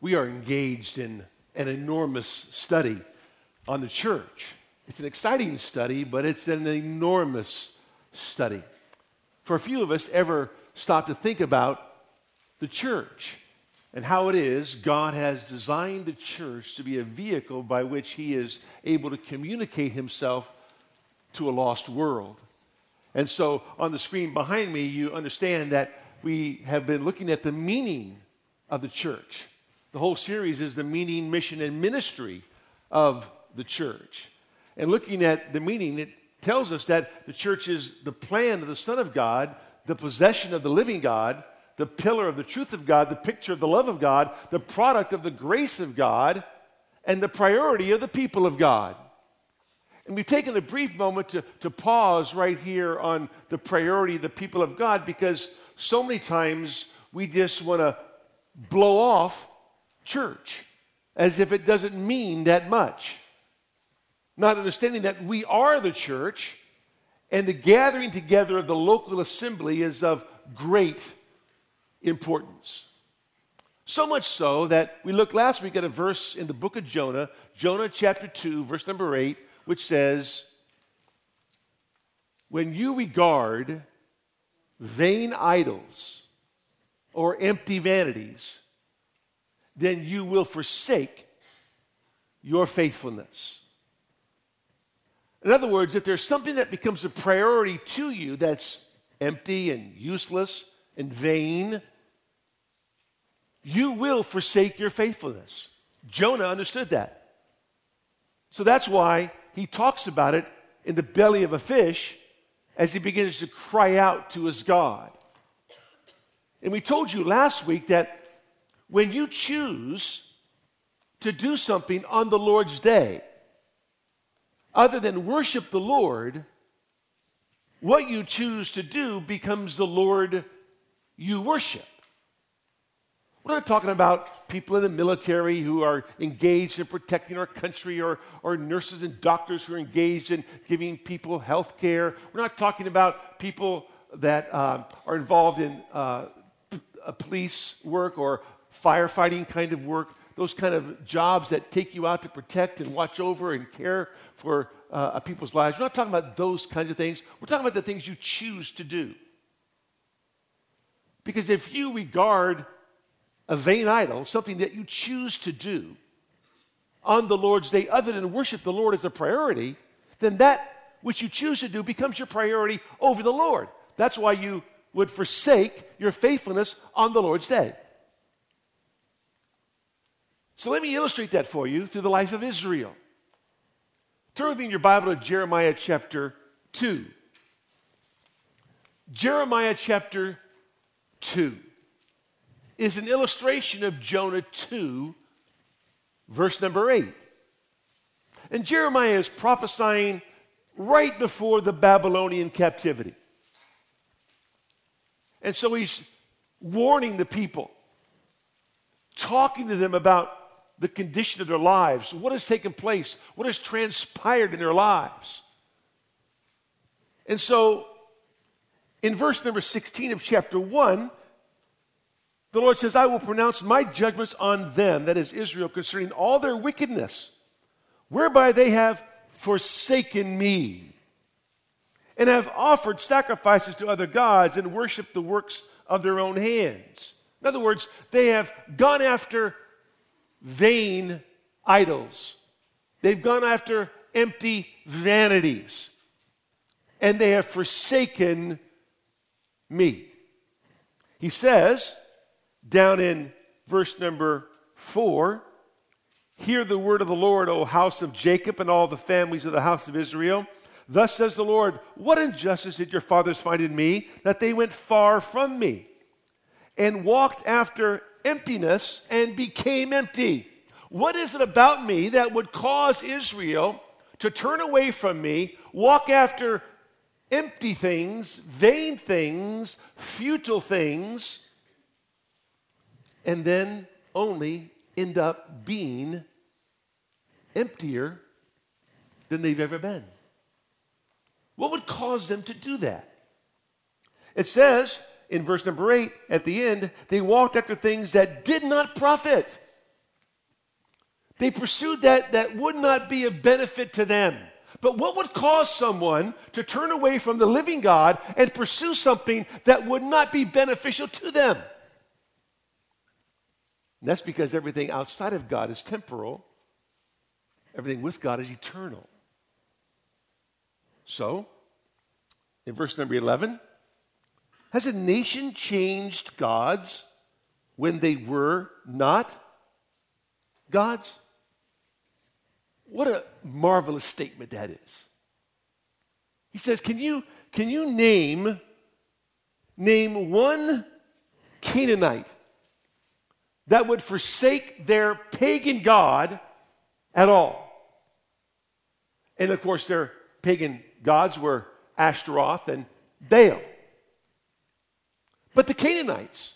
we are engaged in an enormous study on the church. It's an exciting study, but it's an enormous study. For few of us, ever stop to think about the church and how it is God has designed the church to be a vehicle by which He is able to communicate Himself to a lost world. And so on the screen behind me, you understand that we have been looking at the meaning of the church. The whole series is the meaning, mission, and ministry of the church. And looking at the meaning, it tells us that the church is the plan of the Son of God, the possession of the living God, the pillar of the truth of God, the picture of the love of God, the product of the grace of God, and the priority of the people of God. And we've taken a brief moment to, to pause right here on the priority of the people of God because so many times we just want to blow off church as if it doesn't mean that much. Not understanding that we are the church and the gathering together of the local assembly is of great importance. So much so that we looked last week at a verse in the book of Jonah, Jonah chapter 2, verse number 8 which says, When you regard vain idols or empty vanities, then you will forsake your faithfulness. In other words, if there's something that becomes a priority to you that's empty and useless and vain, you will forsake your faithfulness. Jonah understood that. So that's why he talks about it in the belly of a fish as he begins to cry out to his God. And we told you last week that when you choose to do something on the Lord's day, other than worship the Lord, what you choose to do becomes the Lord you worship. We're not talking about people in the military who are engaged in protecting our country or, or nurses and doctors who are engaged in giving people health care. We're not talking about people that uh, are involved in uh, p- police work or firefighting kind of work, those kind of jobs that take you out to protect and watch over and care for uh, people's lives. We're not talking about those kinds of things. We're talking about the things you choose to do. Because if you regard a vain idol, something that you choose to do on the Lord's day other than worship the Lord as a priority, then that which you choose to do becomes your priority over the Lord. That's why you would forsake your faithfulness on the Lord's day. So let me illustrate that for you through the life of Israel. Turn with me in your Bible to Jeremiah chapter 2. Jeremiah chapter 2 is an illustration of Jonah 2, verse number 8. And Jeremiah is prophesying right before the Babylonian captivity. And so he's warning the people, talking to them about the condition of their lives, what has taken place, what has transpired in their lives. And so in verse number 16 of chapter 1, the Lord says, I will pronounce my judgments on them, that is Israel, concerning all their wickedness, whereby they have forsaken me, and have offered sacrifices to other gods and worshiped the works of their own hands. In other words, they have gone after vain idols, they've gone after empty vanities, and they have forsaken me. He says, down in verse number four Hear the word of the Lord, O house of Jacob, and all the families of the house of Israel. Thus says the Lord, What injustice did your fathers find in me, that they went far from me, and walked after emptiness and became empty? What is it about me that would cause Israel to turn away from me, walk after empty things, vain things, futile things, and then only end up being emptier than they've ever been. What would cause them to do that? It says in verse number eight at the end, they walked after things that did not profit. They pursued that that would not be a benefit to them. But what would cause someone to turn away from the living God and pursue something that would not be beneficial to them? And that's because everything outside of God is temporal, everything with God is eternal. So, in verse number 11, has a nation changed gods when they were not gods? What a marvelous statement that is. He says, Can you, can you name, name one Canaanite that would forsake their pagan God at all? And of course, their pagan gods were Ashtaroth and Baal. But the Canaanites,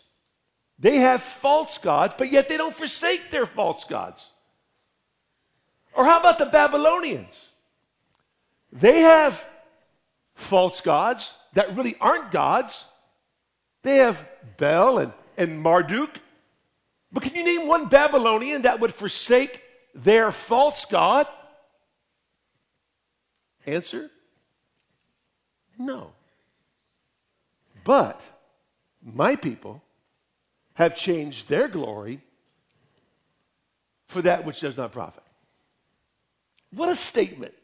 they have false gods, but yet they don't forsake their false gods. Or how about the Babylonians? They have false gods that really aren't gods. They have Bel and, and Marduk. But can you name one Babylonian that would forsake their false god? Answer no. But my people have changed their glory for that which does not profit. What a statement.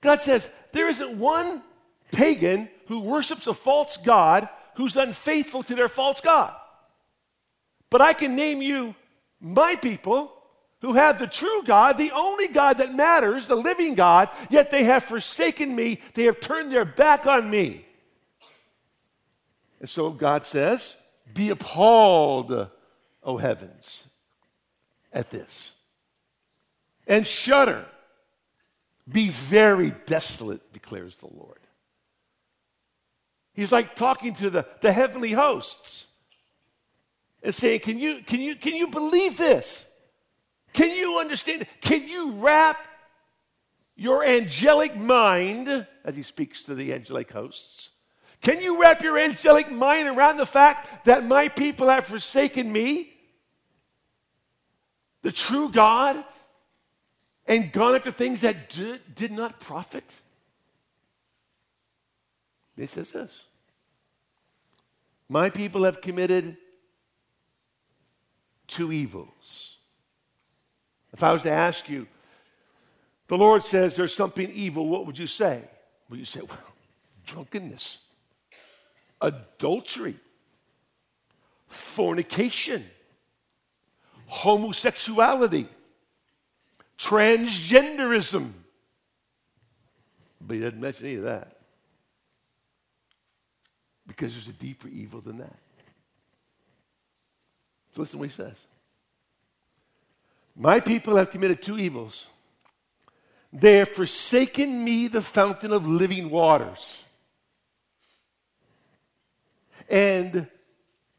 God says there isn't one pagan who worships a false God who's unfaithful to their false God. But I can name you my people who have the true God, the only God that matters, the living God, yet they have forsaken me. They have turned their back on me. And so God says, Be appalled, O heavens, at this, and shudder. Be very desolate, declares the Lord. He's like talking to the, the heavenly hosts and saying, Can you, can, you, can you believe this? Can you understand? Can you wrap your angelic mind, as he speaks to the angelic hosts, can you wrap your angelic mind around the fact that my people have forsaken me, the true God, and gone after things that did, did not profit? He says this My people have committed two evils. If I was to ask you, the Lord says there's something evil, what would you say? Would you say, well, drunkenness, adultery, fornication, homosexuality, transgenderism. But he doesn't mention any of that. Because there's a deeper evil than that. So listen to what he says. My people have committed two evils. They have forsaken me, the fountain of living waters, and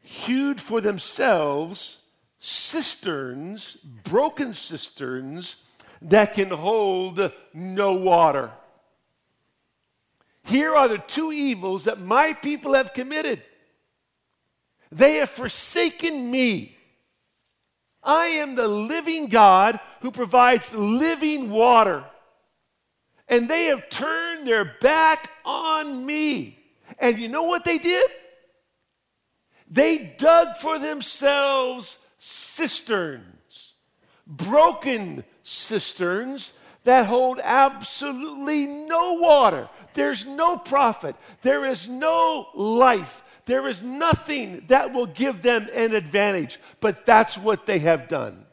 hewed for themselves cisterns, broken cisterns, that can hold no water. Here are the two evils that my people have committed. They have forsaken me I am the living God who provides living water. And they have turned their back on me. And you know what they did? They dug for themselves cisterns, broken cisterns that hold absolutely no water. There's no profit, there is no life, there is nothing that will give them an advantage, but that's what they have done.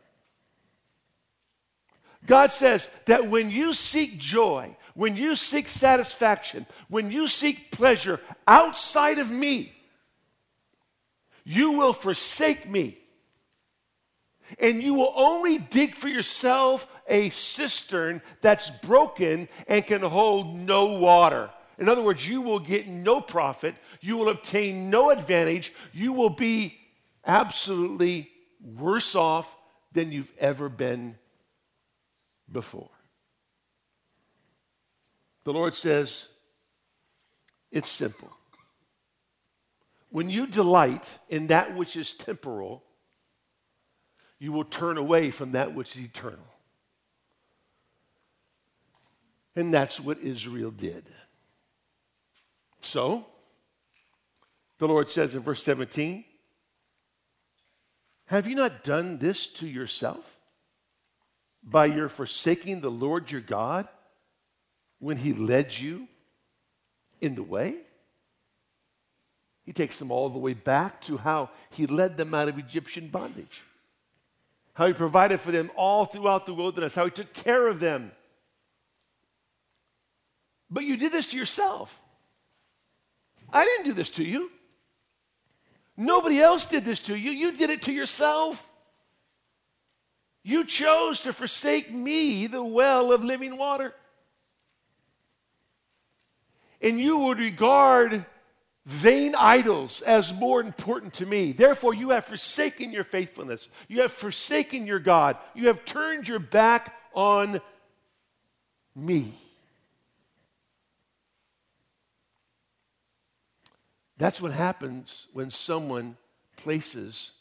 God says that when you seek joy, when you seek satisfaction, when you seek pleasure outside of me, you will forsake me. And you will only dig for yourself a cistern that's broken and can hold no water. In other words, you will get no profit, you will obtain no advantage, you will be absolutely worse off than you've ever been before. The Lord says, it's simple. When you delight in that which is temporal, you will turn away from that which is eternal. And that's what Israel did. So, the Lord says in verse 17, Have you not done this to yourself by your forsaking the Lord your God when he led you in the way? He takes them all the way back to how he led them out of Egyptian bondage, how he provided for them all throughout the wilderness, how he took care of them. But you did this to yourself. I didn't do this to you. Nobody else did this to you. You did it to yourself. You chose to forsake me, the well of living water. And you would regard vain idols as more important to me. Therefore, you have forsaken your faithfulness. You have forsaken your God. You have turned your back on me. That's what happens when someone places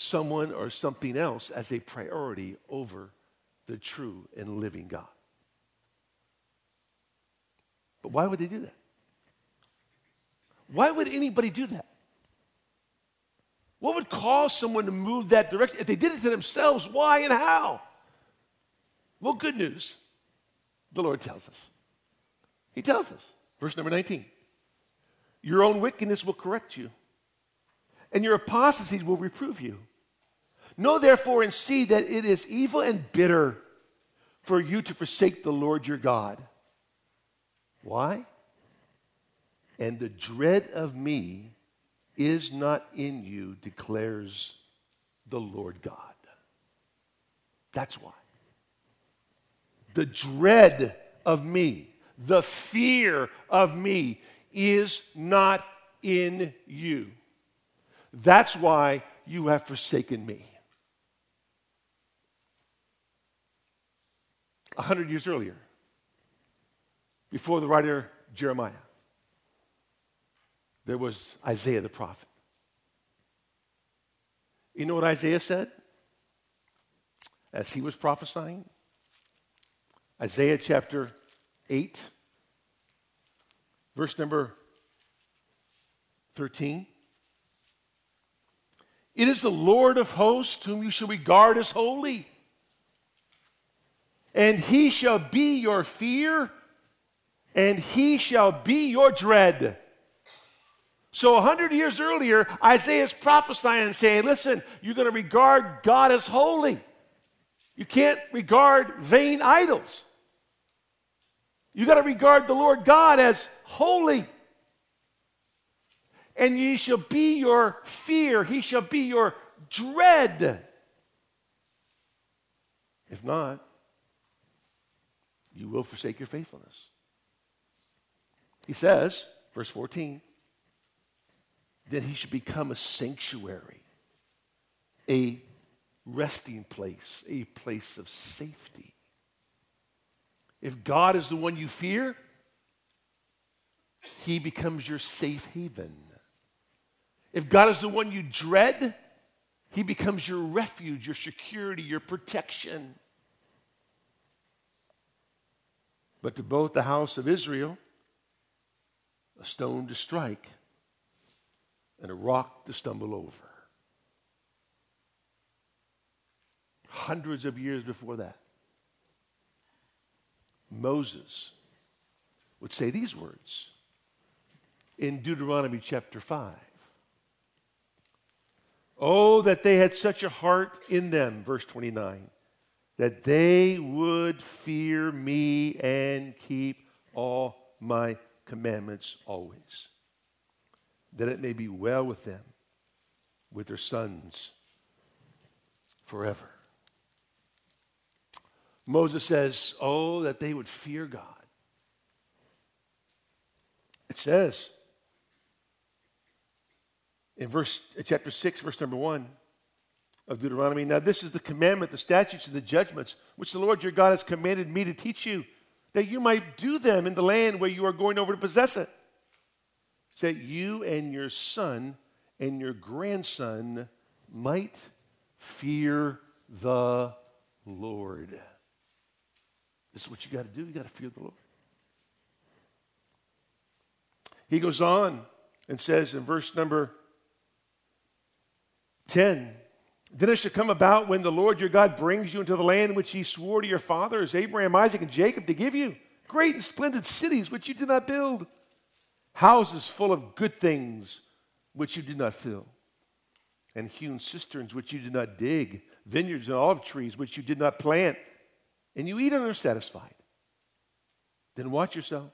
someone or something else as a priority over the true and living God. But why would they do that? Why would anybody do that? What would cause someone to move that direction? If they did it to themselves, why and how? Well, good news. The Lord tells us. He tells us. Verse number 19. Your own wickedness will correct you, and your apostasy will reprove you. Know therefore and see that it is evil and bitter for you to forsake the Lord your God. Why? And the dread of me is not in you, declares the Lord God. That's why. The dread of me, the fear of me is not in you. That's why you have forsaken me. A hundred years earlier, before the writer Jeremiah, there was Isaiah the prophet. You know what Isaiah said as he was prophesying? Isaiah chapter 8, Verse number 13. It is the Lord of hosts whom you shall regard as holy. And he shall be your fear, and he shall be your dread. So, a hundred years earlier, Isaiah is prophesying and saying, Listen, you're going to regard God as holy. You can't regard vain idols. You got to regard the Lord God as holy. And he shall be your fear, he shall be your dread. If not, you will forsake your faithfulness. He says, verse 14, that he should become a sanctuary, a resting place, a place of safety. If God is the one you fear, he becomes your safe haven. If God is the one you dread, he becomes your refuge, your security, your protection. But to both the house of Israel, a stone to strike and a rock to stumble over. Hundreds of years before that, Moses would say these words in Deuteronomy chapter 5. Oh, that they had such a heart in them, verse 29, that they would fear me and keep all my commandments always, that it may be well with them, with their sons forever. Moses says, Oh, that they would fear God. It says in verse chapter 6, verse number 1 of Deuteronomy, Now this is the commandment, the statutes, and the judgments which the Lord your God has commanded me to teach you, that you might do them in the land where you are going over to possess it. That you and your son and your grandson might fear the Lord. This is what you got to do. You got to fear the Lord. He goes on and says in verse number 10 Then it shall come about when the Lord your God brings you into the land which he swore to your fathers, Abraham, Isaac, and Jacob, to give you great and splendid cities which you did not build, houses full of good things which you did not fill, and hewn cisterns which you did not dig, vineyards and olive trees which you did not plant, and you eat and are satisfied. Then watch yourself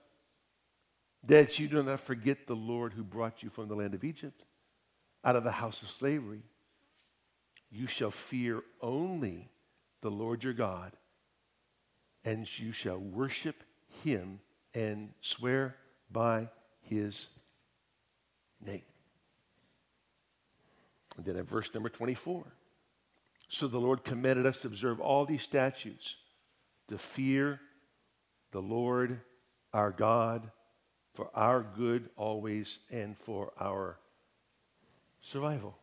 that you do not forget the Lord who brought you from the land of Egypt, out of the house of slavery. You shall fear only the Lord your God, and you shall worship him and swear by his name. And then in verse number 24, so the Lord commanded us to observe all these statutes, to fear the Lord our God for our good always and for our survival.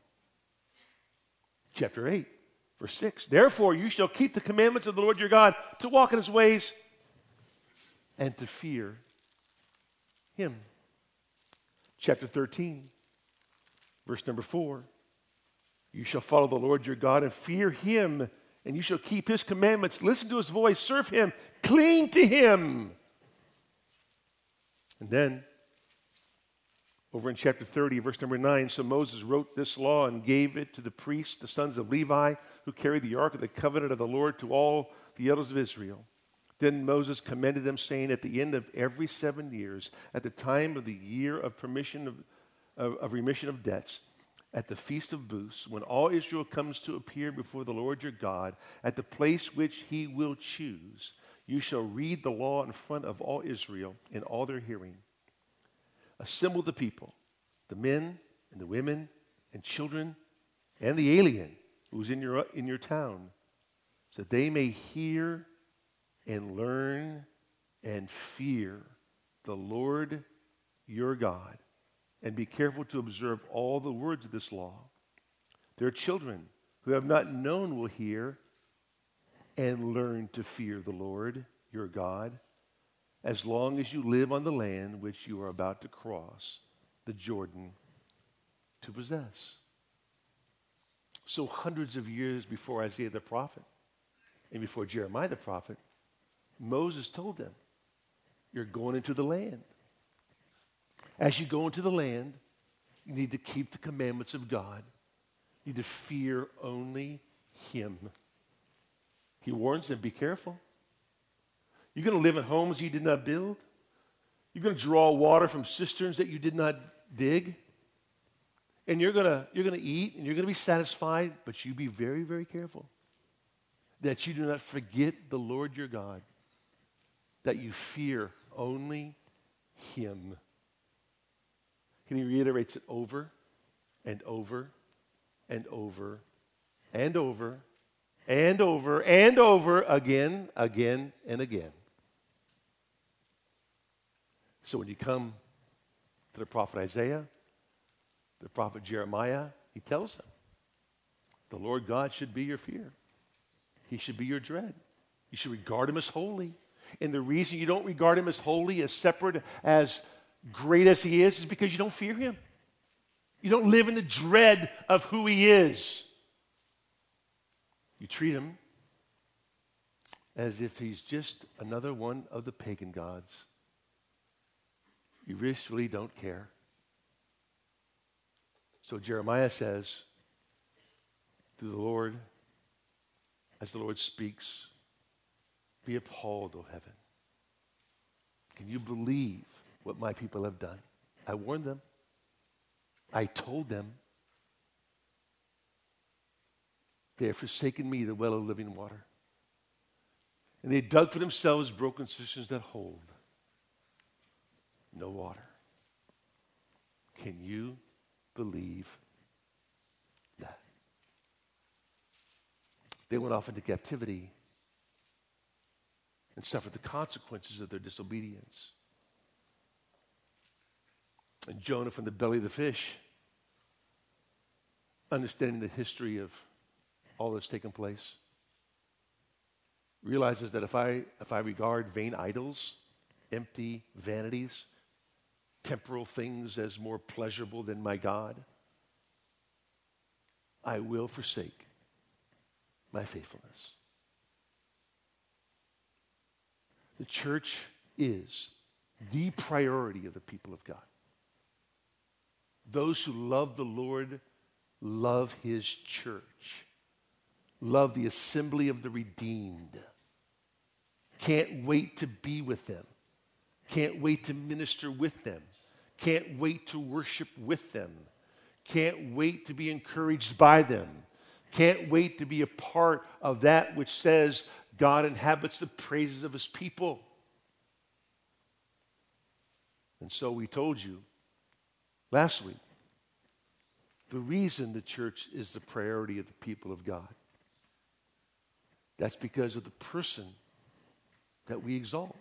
Chapter 8, verse 6. Therefore, you shall keep the commandments of the Lord your God to walk in his ways and to fear him. Chapter 13, verse number 4. You shall follow the Lord your God and fear him, and you shall keep his commandments, listen to his voice, serve him, cling to him. And then, over in chapter 30, verse number 9, so Moses wrote this law and gave it to the priests, the sons of Levi, who carried the ark of the covenant of the Lord to all the elders of Israel. Then Moses commended them, saying, At the end of every seven years, at the time of the year of permission of, of, of remission of debts, at the feast of booths, when all Israel comes to appear before the Lord your God, at the place which he will choose, you shall read the law in front of all Israel in all their hearing. Assemble the people, the men and the women and children and the alien who is in your, in your town, so that they may hear and learn and fear the Lord your God and be careful to observe all the words of this law. Their children who have not known will hear and learn to fear the Lord your God as long as you live on the land which you are about to cross the Jordan to possess. So, hundreds of years before Isaiah the prophet and before Jeremiah the prophet, Moses told them, You're going into the land. As you go into the land, you need to keep the commandments of God. You need to fear only Him. He warns them, be careful. You're going to live in homes you did not build. You're going to draw water from cisterns that you did not dig. And you're going to, you're going to eat and you're going to be satisfied, but you be very, very careful that you do not forget the Lord your God, that you fear only Him. And he reiterates it over and over and over and over and over and over again, again, and again. So when you come to the prophet Isaiah, the prophet Jeremiah, he tells them the Lord God should be your fear. He should be your dread. You should regard him as holy. And the reason you don't regard him as holy, as separate, as great as he is, is because you don't fear him. You don't live in the dread of who he is. You treat him as if he's just another one of the pagan gods. You really don't care. So Jeremiah says to the Lord, as the Lord speaks, Be appalled, O heaven. Can you believe what my people have done? I warned them. I told them They have forsaken me, the well of living water. And they dug for themselves broken cisterns that hold no water. Can you believe that? They went off into captivity and suffered the consequences of their disobedience. And Jonah from the belly of the fish understanding the history of all that's taken place, realizes that if I, if I regard vain idols, empty vanities, temporal things as more pleasurable than my God, I will forsake my faithfulness. The church is the priority of the people of God. Those who love the Lord love his church, love the assembly of the redeemed, can't wait to be with them, can't wait to minister with them, can't wait to worship with them, can't wait to be encouraged by them, can't wait to be a part of that which says God inhabits the praises of his people. And so we told you last week the reason the church is the priority of the people of God. That's because of the person that we exalt.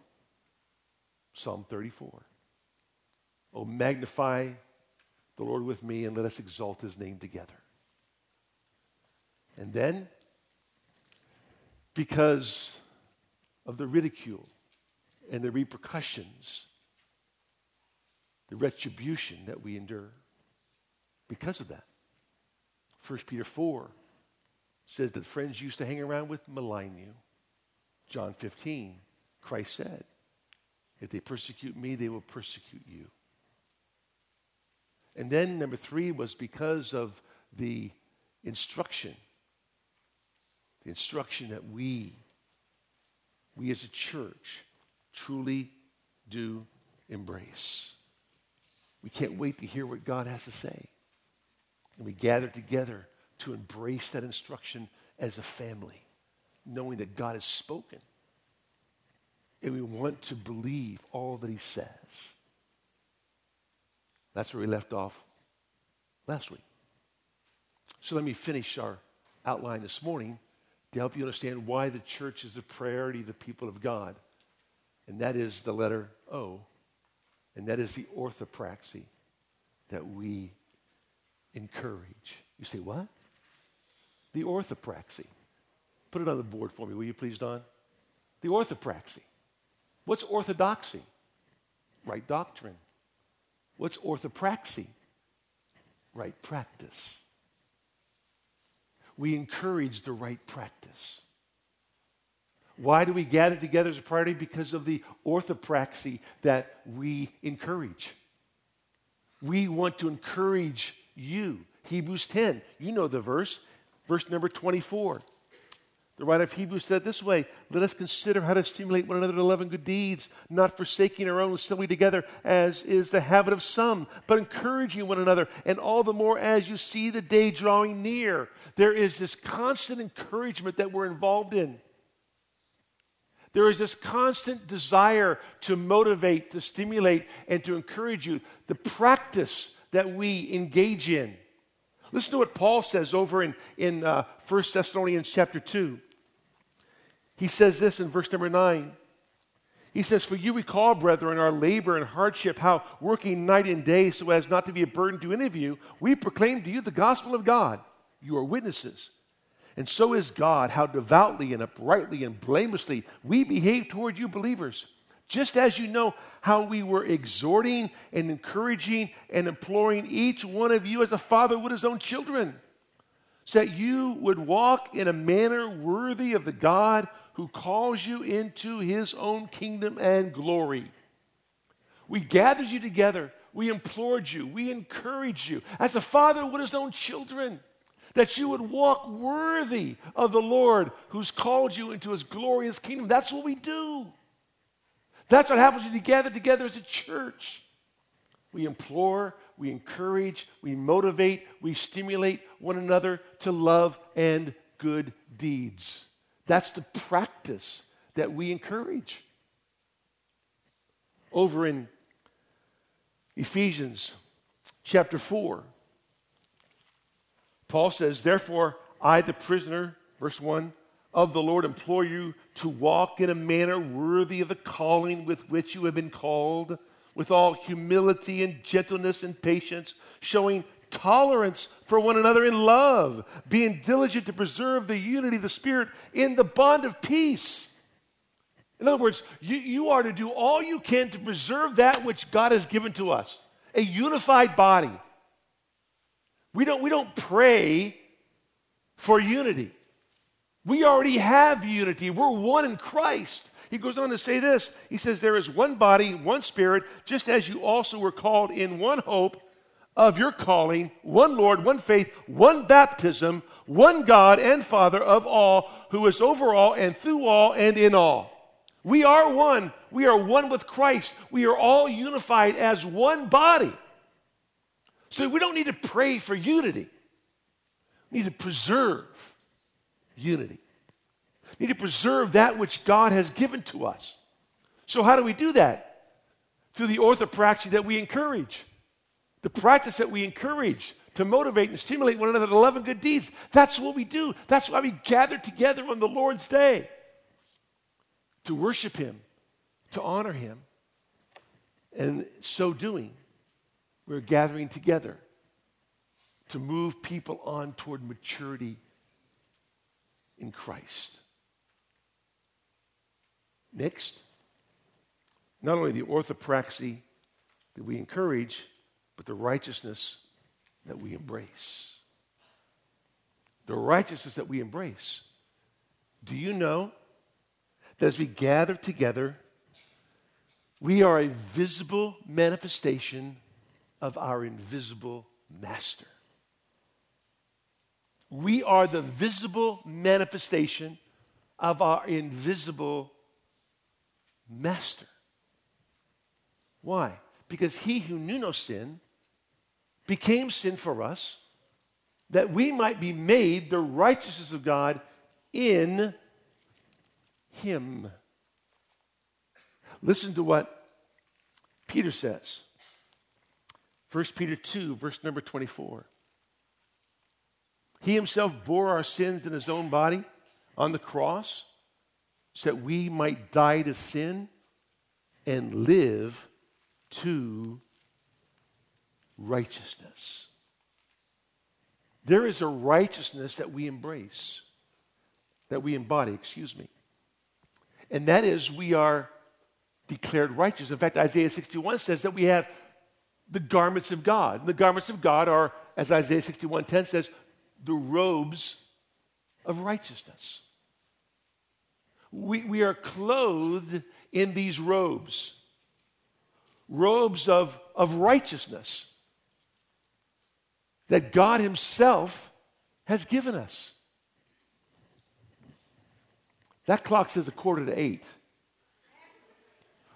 Psalm 34. Oh, magnify the Lord with me and let us exalt his name together. And then, because of the ridicule and the repercussions, the retribution that we endure, because of that. 1 Peter 4 says that friends used to hang around with malign you. John 15, Christ said, If they persecute me, they will persecute you. And then number three was because of the instruction, the instruction that we, we as a church, truly do embrace. We can't wait to hear what God has to say. And we gather together to embrace that instruction as a family, knowing that God has spoken. And we want to believe all that He says. That's where we left off last week. So let me finish our outline this morning to help you understand why the church is the priority of the people of God. And that is the letter O, and that is the orthopraxy that we encourage. You say, what? The orthopraxy. Put it on the board for me, will you please, Don? The orthopraxy. What's orthodoxy? Right doctrine. What's orthopraxy? Right practice. We encourage the right practice. Why do we gather together as a priority? Because of the orthopraxy that we encourage. We want to encourage you. Hebrews 10, you know the verse, verse number 24. The writer of Hebrews said this way Let us consider how to stimulate one another to love and good deeds, not forsaking our own assembly together, as is the habit of some, but encouraging one another, and all the more as you see the day drawing near. There is this constant encouragement that we're involved in. There is this constant desire to motivate, to stimulate, and to encourage you. The practice that we engage in. Listen to what Paul says over in, in uh, 1 Thessalonians chapter 2. He says this in verse number 9. He says, For you recall, brethren, our labor and hardship, how working night and day so as not to be a burden to any of you, we proclaim to you the gospel of God. You are witnesses. And so is God, how devoutly and uprightly and blamelessly we behave toward you believers just as you know how we were exhorting and encouraging and imploring each one of you as a father would his own children, so that you would walk in a manner worthy of the God who calls you into his own kingdom and glory. We gathered you together, we implored you, we encouraged you as a father would his own children that you would walk worthy of the Lord who's called you into his glorious kingdom. That's what we do. That's what happens when you gather together as a church. We implore, we encourage, we motivate, we stimulate one another to love and good deeds. That's the practice that we encourage. Over in Ephesians chapter 4, Paul says, Therefore, I, the prisoner, verse 1, of the Lord implore you to walk in a manner worthy of the calling with which you have been called, with all humility and gentleness and patience, showing tolerance for one another in love, being diligent to preserve the unity of the Spirit in the bond of peace. In other words, you, you are to do all you can to preserve that which God has given to us a unified body. We don't, we don't pray for unity. We already have unity. We're one in Christ. He goes on to say this He says, There is one body, one spirit, just as you also were called in one hope of your calling, one Lord, one faith, one baptism, one God and Father of all, who is over all and through all and in all. We are one. We are one with Christ. We are all unified as one body. So we don't need to pray for unity. We need to preserve unity. We need to preserve that which God has given to us. So, how do we do that? Through the orthopraxy that we encourage, the practice that we encourage to motivate and stimulate one another to love and good deeds. That's what we do. That's why we gather together on the Lord's day to worship Him, to honor Him. And so doing, we're gathering together to move people on toward maturity in Christ. Next, not only the orthopraxy that we encourage, but the righteousness that we embrace. The righteousness that we embrace. Do you know that as we gather together, we are a visible manifestation of our invisible master? We are the visible manifestation of our invisible master. Why? Because he who knew no sin became sin for us that we might be made the righteousness of God in him. Listen to what Peter says. 1 Peter 2, verse number 24. He himself bore our sins in his own body on the cross so that we might die to sin and live to righteousness. There is a righteousness that we embrace, that we embody, excuse me. And that is we are declared righteous. In fact, Isaiah 61 says that we have the garments of God. The garments of God are, as Isaiah 61:10 says, the robes of righteousness. We, we are clothed in these robes, robes of, of righteousness that God Himself has given us. That clock says a quarter to eight.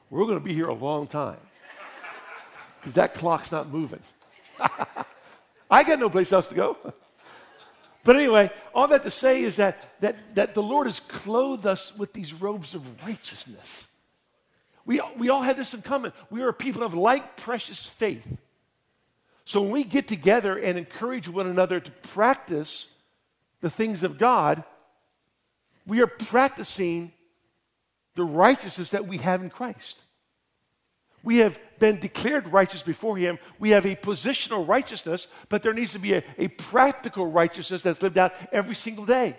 We're going to be here a long time because that clock's not moving. I got no place else to go. But anyway, all that to say is that, that, that the Lord has clothed us with these robes of righteousness. We, we all had this in common. We are people of like precious faith. So when we get together and encourage one another to practice the things of God, we are practicing the righteousness that we have in Christ. We have been declared righteous before Him. We have a positional righteousness, but there needs to be a, a practical righteousness that's lived out every single day.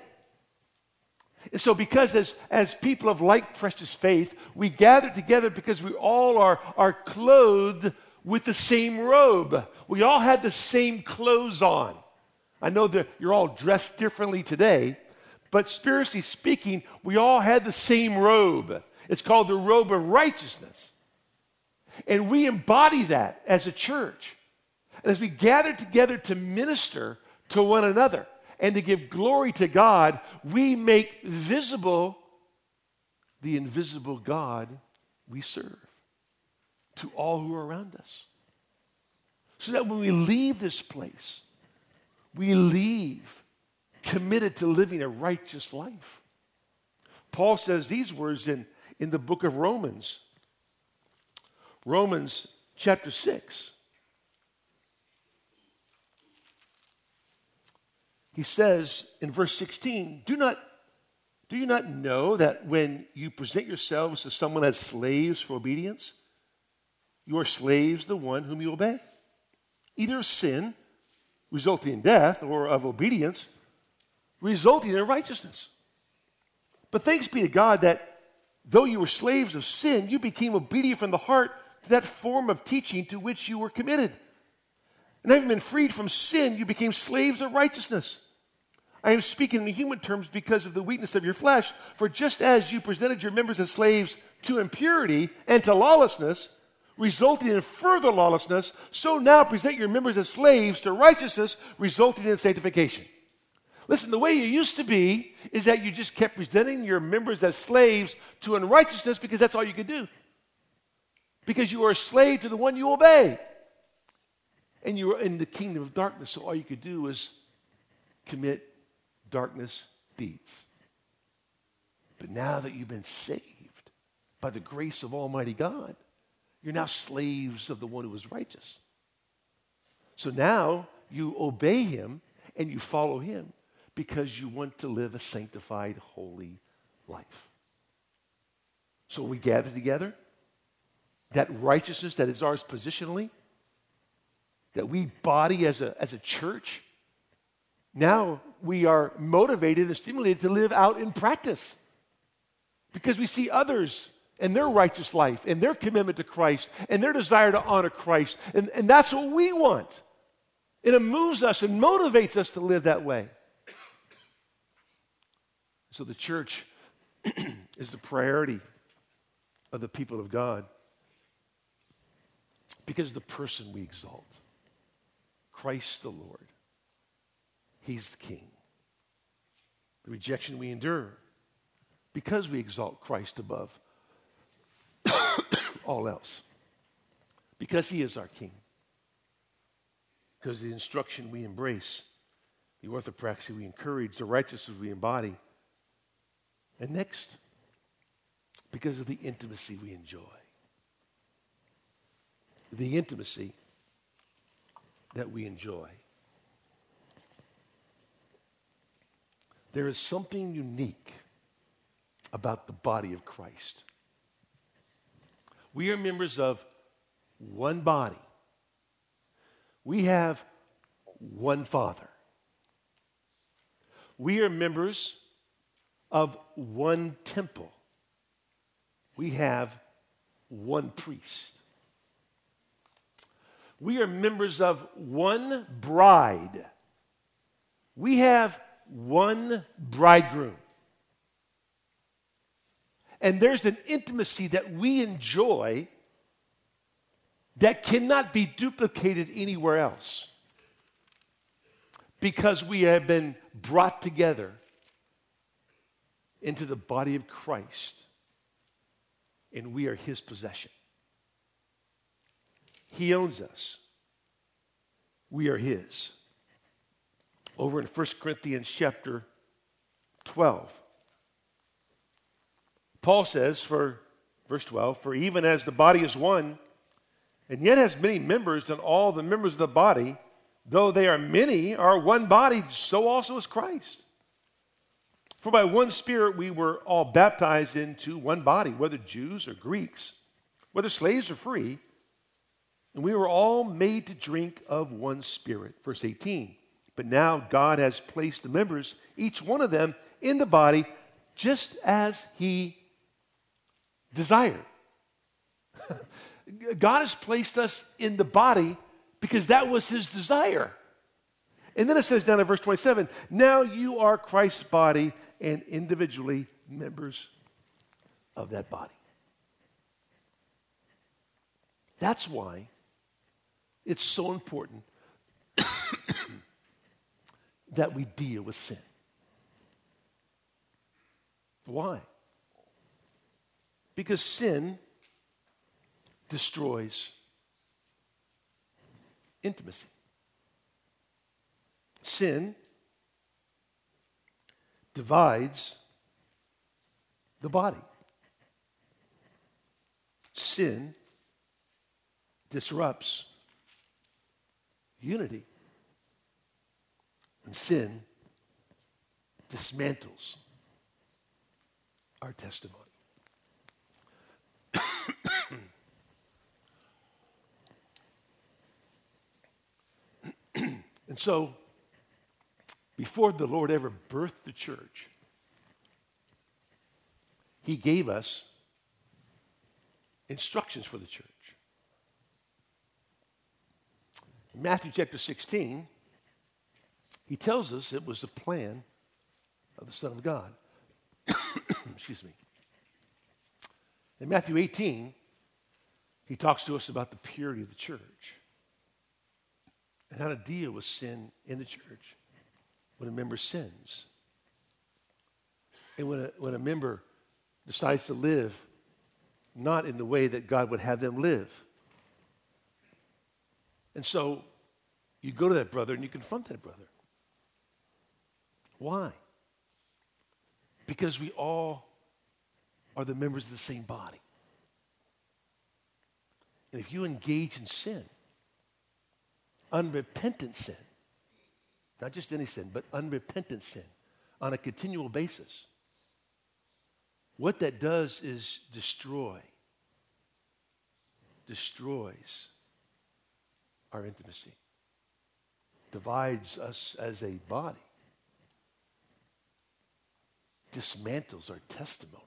And so, because as, as people of like precious faith, we gather together because we all are, are clothed with the same robe. We all had the same clothes on. I know that you're all dressed differently today, but spiritually speaking, we all had the same robe. It's called the robe of righteousness. And we embody that as a church. And as we gather together to minister to one another and to give glory to God, we make visible the invisible God we serve to all who are around us. So that when we leave this place, we leave committed to living a righteous life. Paul says these words in, in the book of Romans Romans chapter 6. He says in verse 16, do not do you not know that when you present yourselves to someone as slaves for obedience, you are slaves the one whom you obey, either of sin resulting in death, or of obedience, resulting in righteousness. But thanks be to God that though you were slaves of sin, you became obedient from the heart to that form of teaching to which you were committed. And having been freed from sin, you became slaves of righteousness. I am speaking in human terms because of the weakness of your flesh. For just as you presented your members as slaves to impurity and to lawlessness, resulting in further lawlessness, so now present your members as slaves to righteousness, resulting in sanctification. Listen, the way you used to be is that you just kept presenting your members as slaves to unrighteousness because that's all you could do. Because you were a slave to the one you obey. And you were in the kingdom of darkness, so all you could do was commit darkness deeds. But now that you've been saved by the grace of Almighty God, you're now slaves of the one who is righteous. So now you obey him and you follow him because you want to live a sanctified, holy life. So we gather together, that righteousness that is ours positionally, that we body as a, as a church, now we are motivated and stimulated to live out in practice because we see others and their righteous life and their commitment to Christ and their desire to honor Christ. And, and that's what we want. And it moves us and motivates us to live that way. So the church is the priority of the people of God because the person we exalt Christ the Lord. He's the King. The rejection we endure because we exalt Christ above all else. Because He is our King. Because the instruction we embrace, the orthopraxy we encourage, the righteousness we embody, and next, because of the intimacy we enjoy. The intimacy that we enjoy. There is something unique about the body of Christ. We are members of one body. We have one Father. We are members of one temple. We have one priest. We are members of one bride. We have one bridegroom. And there's an intimacy that we enjoy that cannot be duplicated anywhere else because we have been brought together into the body of Christ, and we are his possession. He owns us. We are his. Over in 1 Corinthians chapter 12, Paul says, for verse 12, for even as the body is one, and yet has many members, and all the members of the body, though they are many, are one body, so also is Christ. For by one Spirit we were all baptized into one body, whether Jews or Greeks, whether slaves or free, and we were all made to drink of one Spirit. Verse 18. But now God has placed the members, each one of them, in the body just as He desired. God has placed us in the body because that was His desire. And then it says down in verse 27 now you are Christ's body and individually members of that body. That's why it's so important that we deal with sin. Why? Because sin destroys intimacy. Sin divides the body. Sin disrupts unity. And sin dismantles our testimony. And so, before the Lord ever birthed the church, He gave us instructions for the church. In Matthew chapter 16, he tells us it was the plan of the Son of God. Excuse me. In Matthew 18, he talks to us about the purity of the church and how to deal with sin in the church when a member sins. And when a, when a member decides to live not in the way that God would have them live. And so you go to that brother and you confront that brother. Why? Because we all are the members of the same body. And if you engage in sin, unrepentant sin, not just any sin, but unrepentant sin on a continual basis, what that does is destroy, destroys our intimacy, divides us as a body, dismantles our testimony,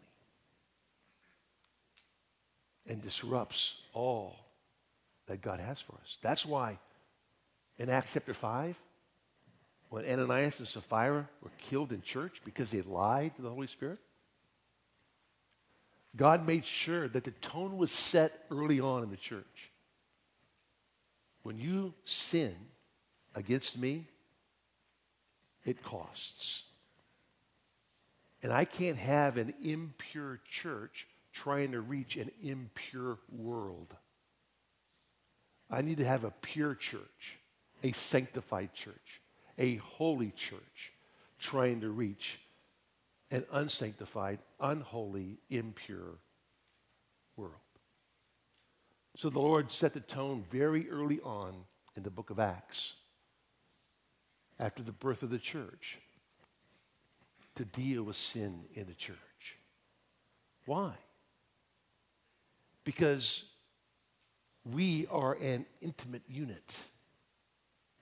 and disrupts all that God has for us. That's why in Acts chapter 5, when Ananias and Sapphira were killed in church because they lied to the Holy Spirit, God made sure that the tone was set early on in the church. When you sin against me, it costs. And I can't have an impure church trying to reach an impure world. I need to have a pure church, a sanctified church, a holy church trying to reach an unsanctified, unholy, impure world. So the Lord set the tone very early on in the book of Acts, after the birth of the church, to deal with sin in the church. Why? Because we are an intimate unit.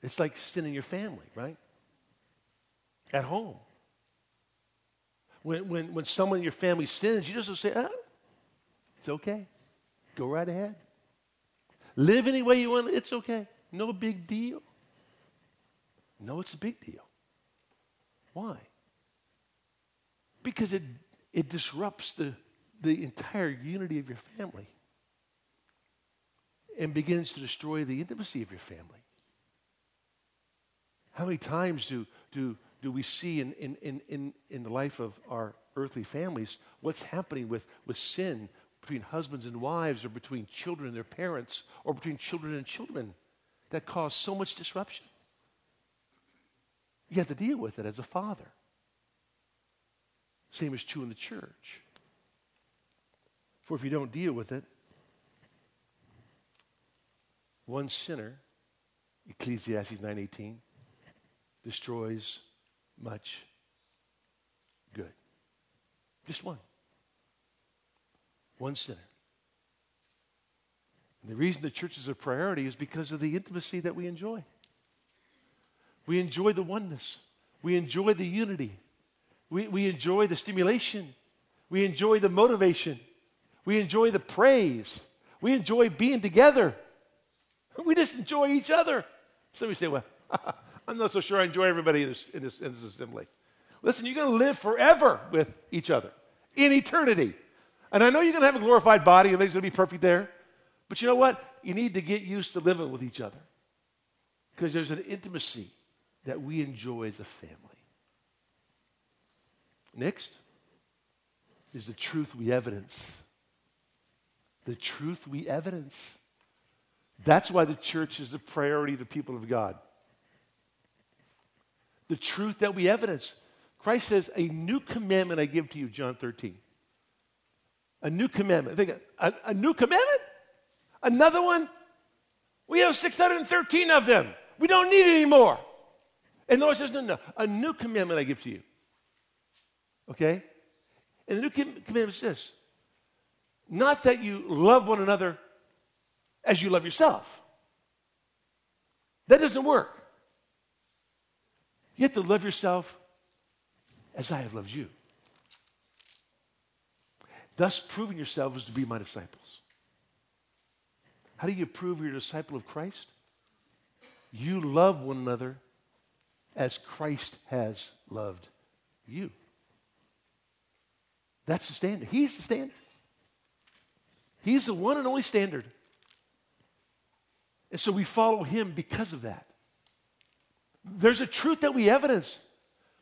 It's like sin in your family, right? At home. When, when, when someone in your family sins, you just say, oh, it's okay. Go right ahead. Live any way you want. It's okay. No big deal. No, it's a big deal. Why? Because it, it disrupts the, the entire unity of your family and begins to destroy the intimacy of your family. How many times do, do, do we see in, in, in, in the life of our earthly families what's happening with, with sin between husbands and wives or between children and their parents or between children and children that cause so much disruption? You have to deal with it as a father. Same is true in the church. For if you don't deal with it, one sinner, Ecclesiastes 9:18, destroys much good. Just one. One sinner. And the reason the church is a priority is because of the intimacy that we enjoy. We enjoy the oneness. We enjoy the unity. We, we enjoy the stimulation. We enjoy the motivation. We enjoy the praise. We enjoy being together. We just enjoy each other. Somebody say, well, I'm not so sure I enjoy everybody in this, in this, in this assembly. Listen, you're going to live forever with each other in eternity. And I know you're going to have a glorified body and everything's going to be perfect there. But you know what? You need to get used to living with each other because there's an intimacy that we enjoy as a family. Next is the truth we evidence. The truth we evidence. That's why the church is the priority of the people of God. The truth that we evidence. Christ says, A new commandment I give to you, John 13. A new commandment. Think, a, a new commandment? Another one? We have 613 of them. We don't need any more. And the Lord says, No, no, a new commandment I give to you. Okay? And the new commandment is this not that you love one another as you love yourself. That doesn't work. You have to love yourself as I have loved you. Thus, proving yourselves to be my disciples. How do you prove you're a disciple of Christ? You love one another as Christ has loved you. That's the standard. He's the standard. He's the one and only standard. And so we follow him because of that. There's a truth that we evidence.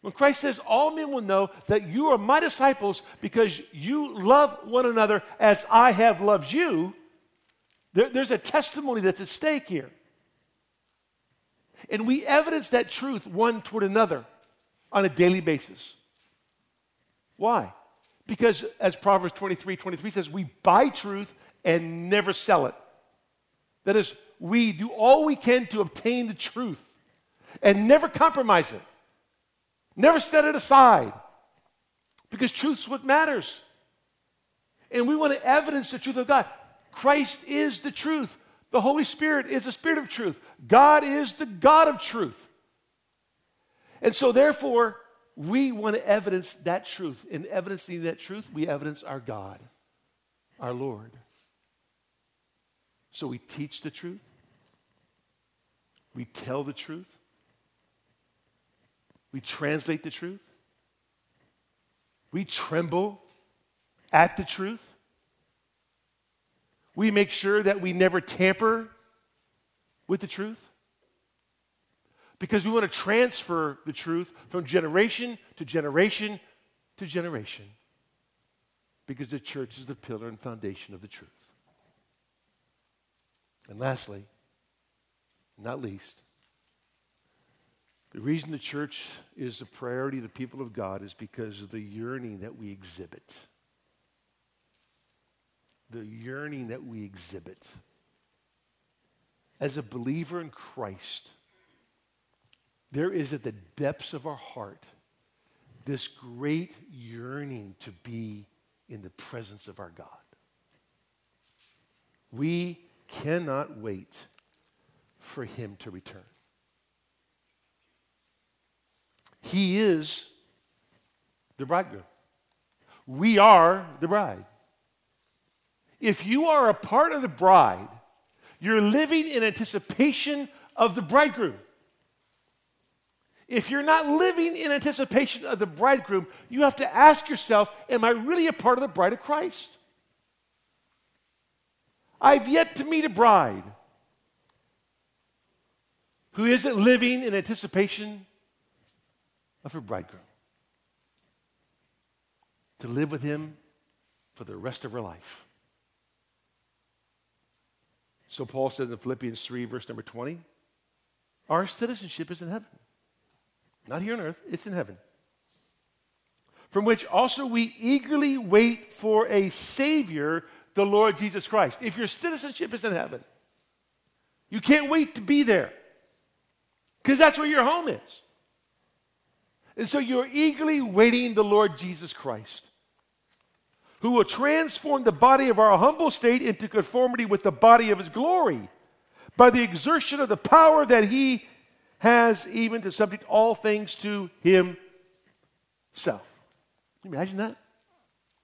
When Christ says, All men will know that you are my disciples because you love one another as I have loved you, there, there's a testimony that's at stake here. And we evidence that truth one toward another on a daily basis. Why? Because as Proverbs 23 23 says, we buy truth and never sell it. That is, we do all we can to obtain the truth and never compromise it, never set it aside, because truth's what matters. And we want to evidence the truth of God. Christ is the truth. The Holy Spirit is the Spirit of truth. God is the God of truth. And so, therefore, we want to evidence that truth. In evidencing that truth, we evidence our God, our Lord. So we teach the truth, we tell the truth, we translate the truth, we tremble at the truth, we make sure that we never tamper with the truth because we want to transfer the truth from generation to generation to generation because the church is the pillar and foundation of the truth. And lastly, not least, the reason the church is a priority of the people of God is because of the yearning that we exhibit. The yearning that we exhibit. As a believer in Christ, there is at the depths of our heart this great yearning to be in the presence of our God. We cannot wait for him to return. He is the bridegroom. We are the bride. If you are a part of the bride, you're living in anticipation of the bridegroom. If you're not living in anticipation of the bridegroom, you have to ask yourself, Am I really a part of the bride of Christ? I've yet to meet a bride who isn't living in anticipation of her bridegroom. To live with him for the rest of her life. So Paul says in Philippians 3, verse number 20, our citizenship is in heaven. Not here on earth, it's in heaven. From which also we eagerly wait for a Savior the Lord Jesus Christ. If your citizenship is in heaven, you can't wait to be there because that's where your home is. And so you're eagerly waiting the Lord Jesus Christ, who will transform the body of our humble state into conformity with the body of his glory by the exertion of the power that he has even to subject all things to himself. Can you imagine that?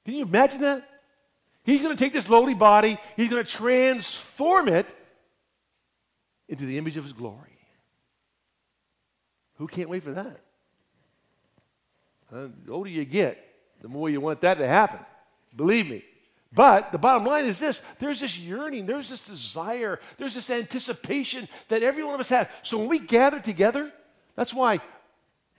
Can you imagine that? He's going to take this lowly body, he's going to transform it into the image of his glory. Who can't wait for that? Uh, the older you get, the more you want that to happen. Believe me. But the bottom line is this there's this yearning, there's this desire, there's this anticipation that every one of us has. So when we gather together, that's why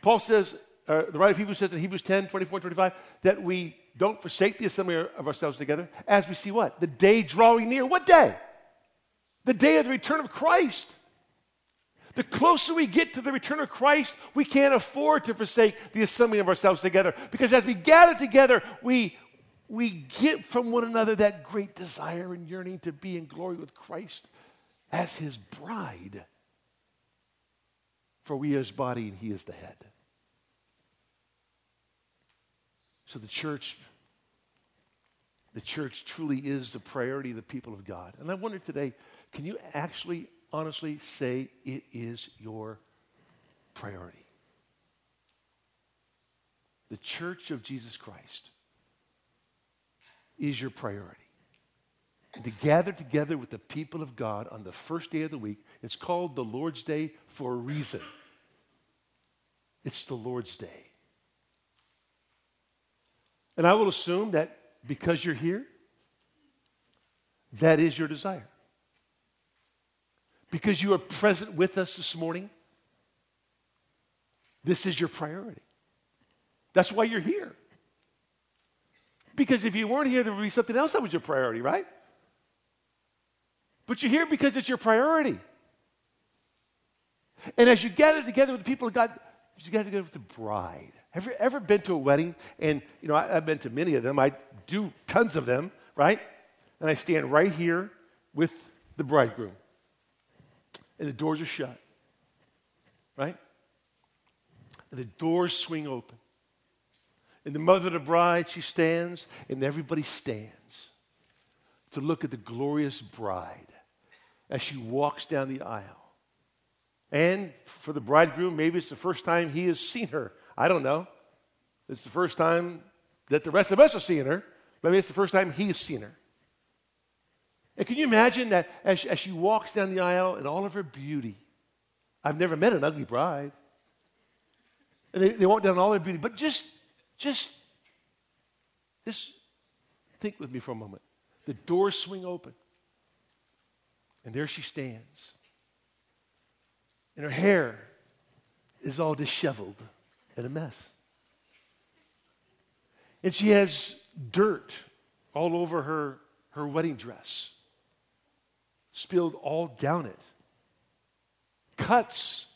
Paul says, uh, the writer of Hebrews says in Hebrews 10 24 25, that we don't forsake the assembly of ourselves together as we see what? The day drawing near. What day? The day of the return of Christ. The closer we get to the return of Christ, we can't afford to forsake the assembling of ourselves together. Because as we gather together, we, we get from one another that great desire and yearning to be in glory with Christ as his bride. For we are his body and he is the head. So the church, the church truly is the priority of the people of God. And I wonder today, can you actually honestly say it is your priority? the church of Jesus Christ, is your priority. And to gather together with the people of God on the first day of the week, it's called the Lord's Day for a reason. It's the Lord's Day. And I will assume that because you're here, that is your desire. Because you are present with us this morning, this is your priority. That's why you're here. Because if you weren't here, there would be something else that was your priority, right? But you're here because it's your priority. And as you gather together with the people of God, you gather together with the bride. Have you ever been to a wedding? And, you know, I, have been to many of them. I do tons of them, right? And I stand right here with the bridegroom. And the doors are shut, right? And the doors swing open. And the mother of the bride, she stands, and everybody stands to look at the glorious bride as she walks down the aisle. And for the bridegroom, maybe it's the first time he has seen her. I don't know. It's the first time that the rest of us are seeing her. Maybe it's the first time he has seen her. And can you imagine that as as she walks down the aisle in all of her beauty? I've never met an ugly bride. And they, they walk down all their beauty. But just, just, just think with me for a moment. The doors swing open. And there she stands. And her hair is all disheveled and a mess. And she has dirt all over her, her wedding dress, spilled all down it, cuts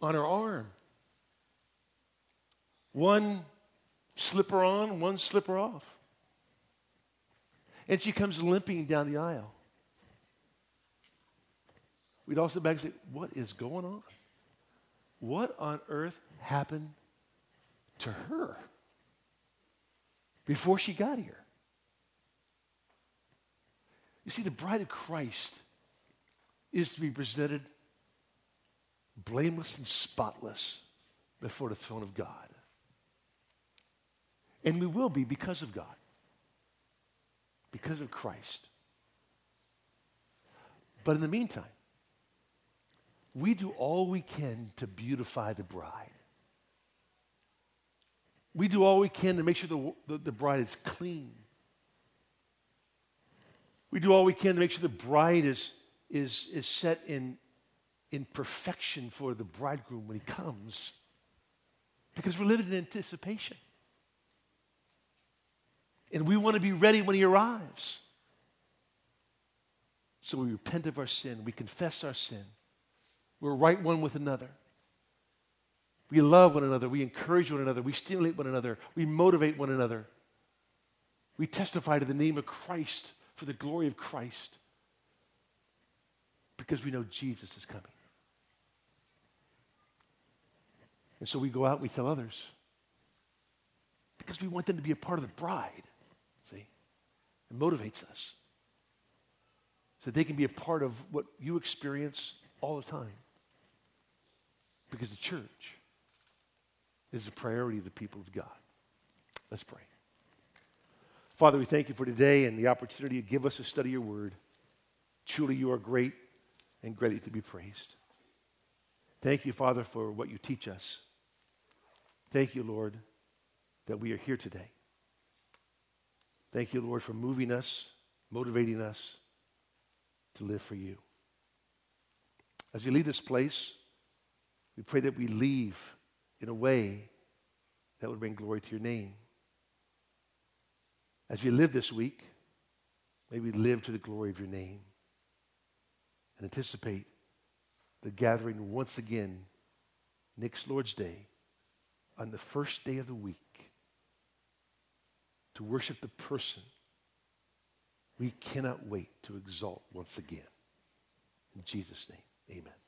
on her arm. One slipper on, one slipper off. And she comes limping down the aisle. We'd all sit back and say, What is going on? What on earth happened to her before she got here? You see, the bride of Christ is to be presented blameless and spotless before the throne of God. And we will be because of God, because of Christ. But in the meantime, we do all we can to beautify the bride. We do all we can to make sure the, the, the, bride is clean. We do all we can to make sure the bride is, is, is set in, in perfection for the bridegroom when he comes. Because we're living in anticipation. And we want to be ready when he arrives. So we repent of our sin, we confess our sin. We're right one with another. We love one another. We encourage one another. We stimulate one another. We motivate one another. We testify to the name of Christ for the glory of Christ because we know Jesus is coming. And so we go out and we tell others because we want them to be a part of the bride. See? It motivates us so they can be a part of what you experience all the time. Because the church is the priority of the people of God. Let's pray. Father, we thank you for today and the opportunity to give us to study your word. Truly, you are great and greatly to be praised. Thank you, Father, for what you teach us. Thank you, Lord, that we are here today. Thank you, Lord, for moving us, motivating us to live for you. As we leave this place, we pray that we leave in a way that would bring glory to your name. As we live this week, may we live to the glory of your name and anticipate the gathering once again next Lord's Day on the first day of the week to worship the person we cannot wait to exalt once again. In Jesus' name, amen.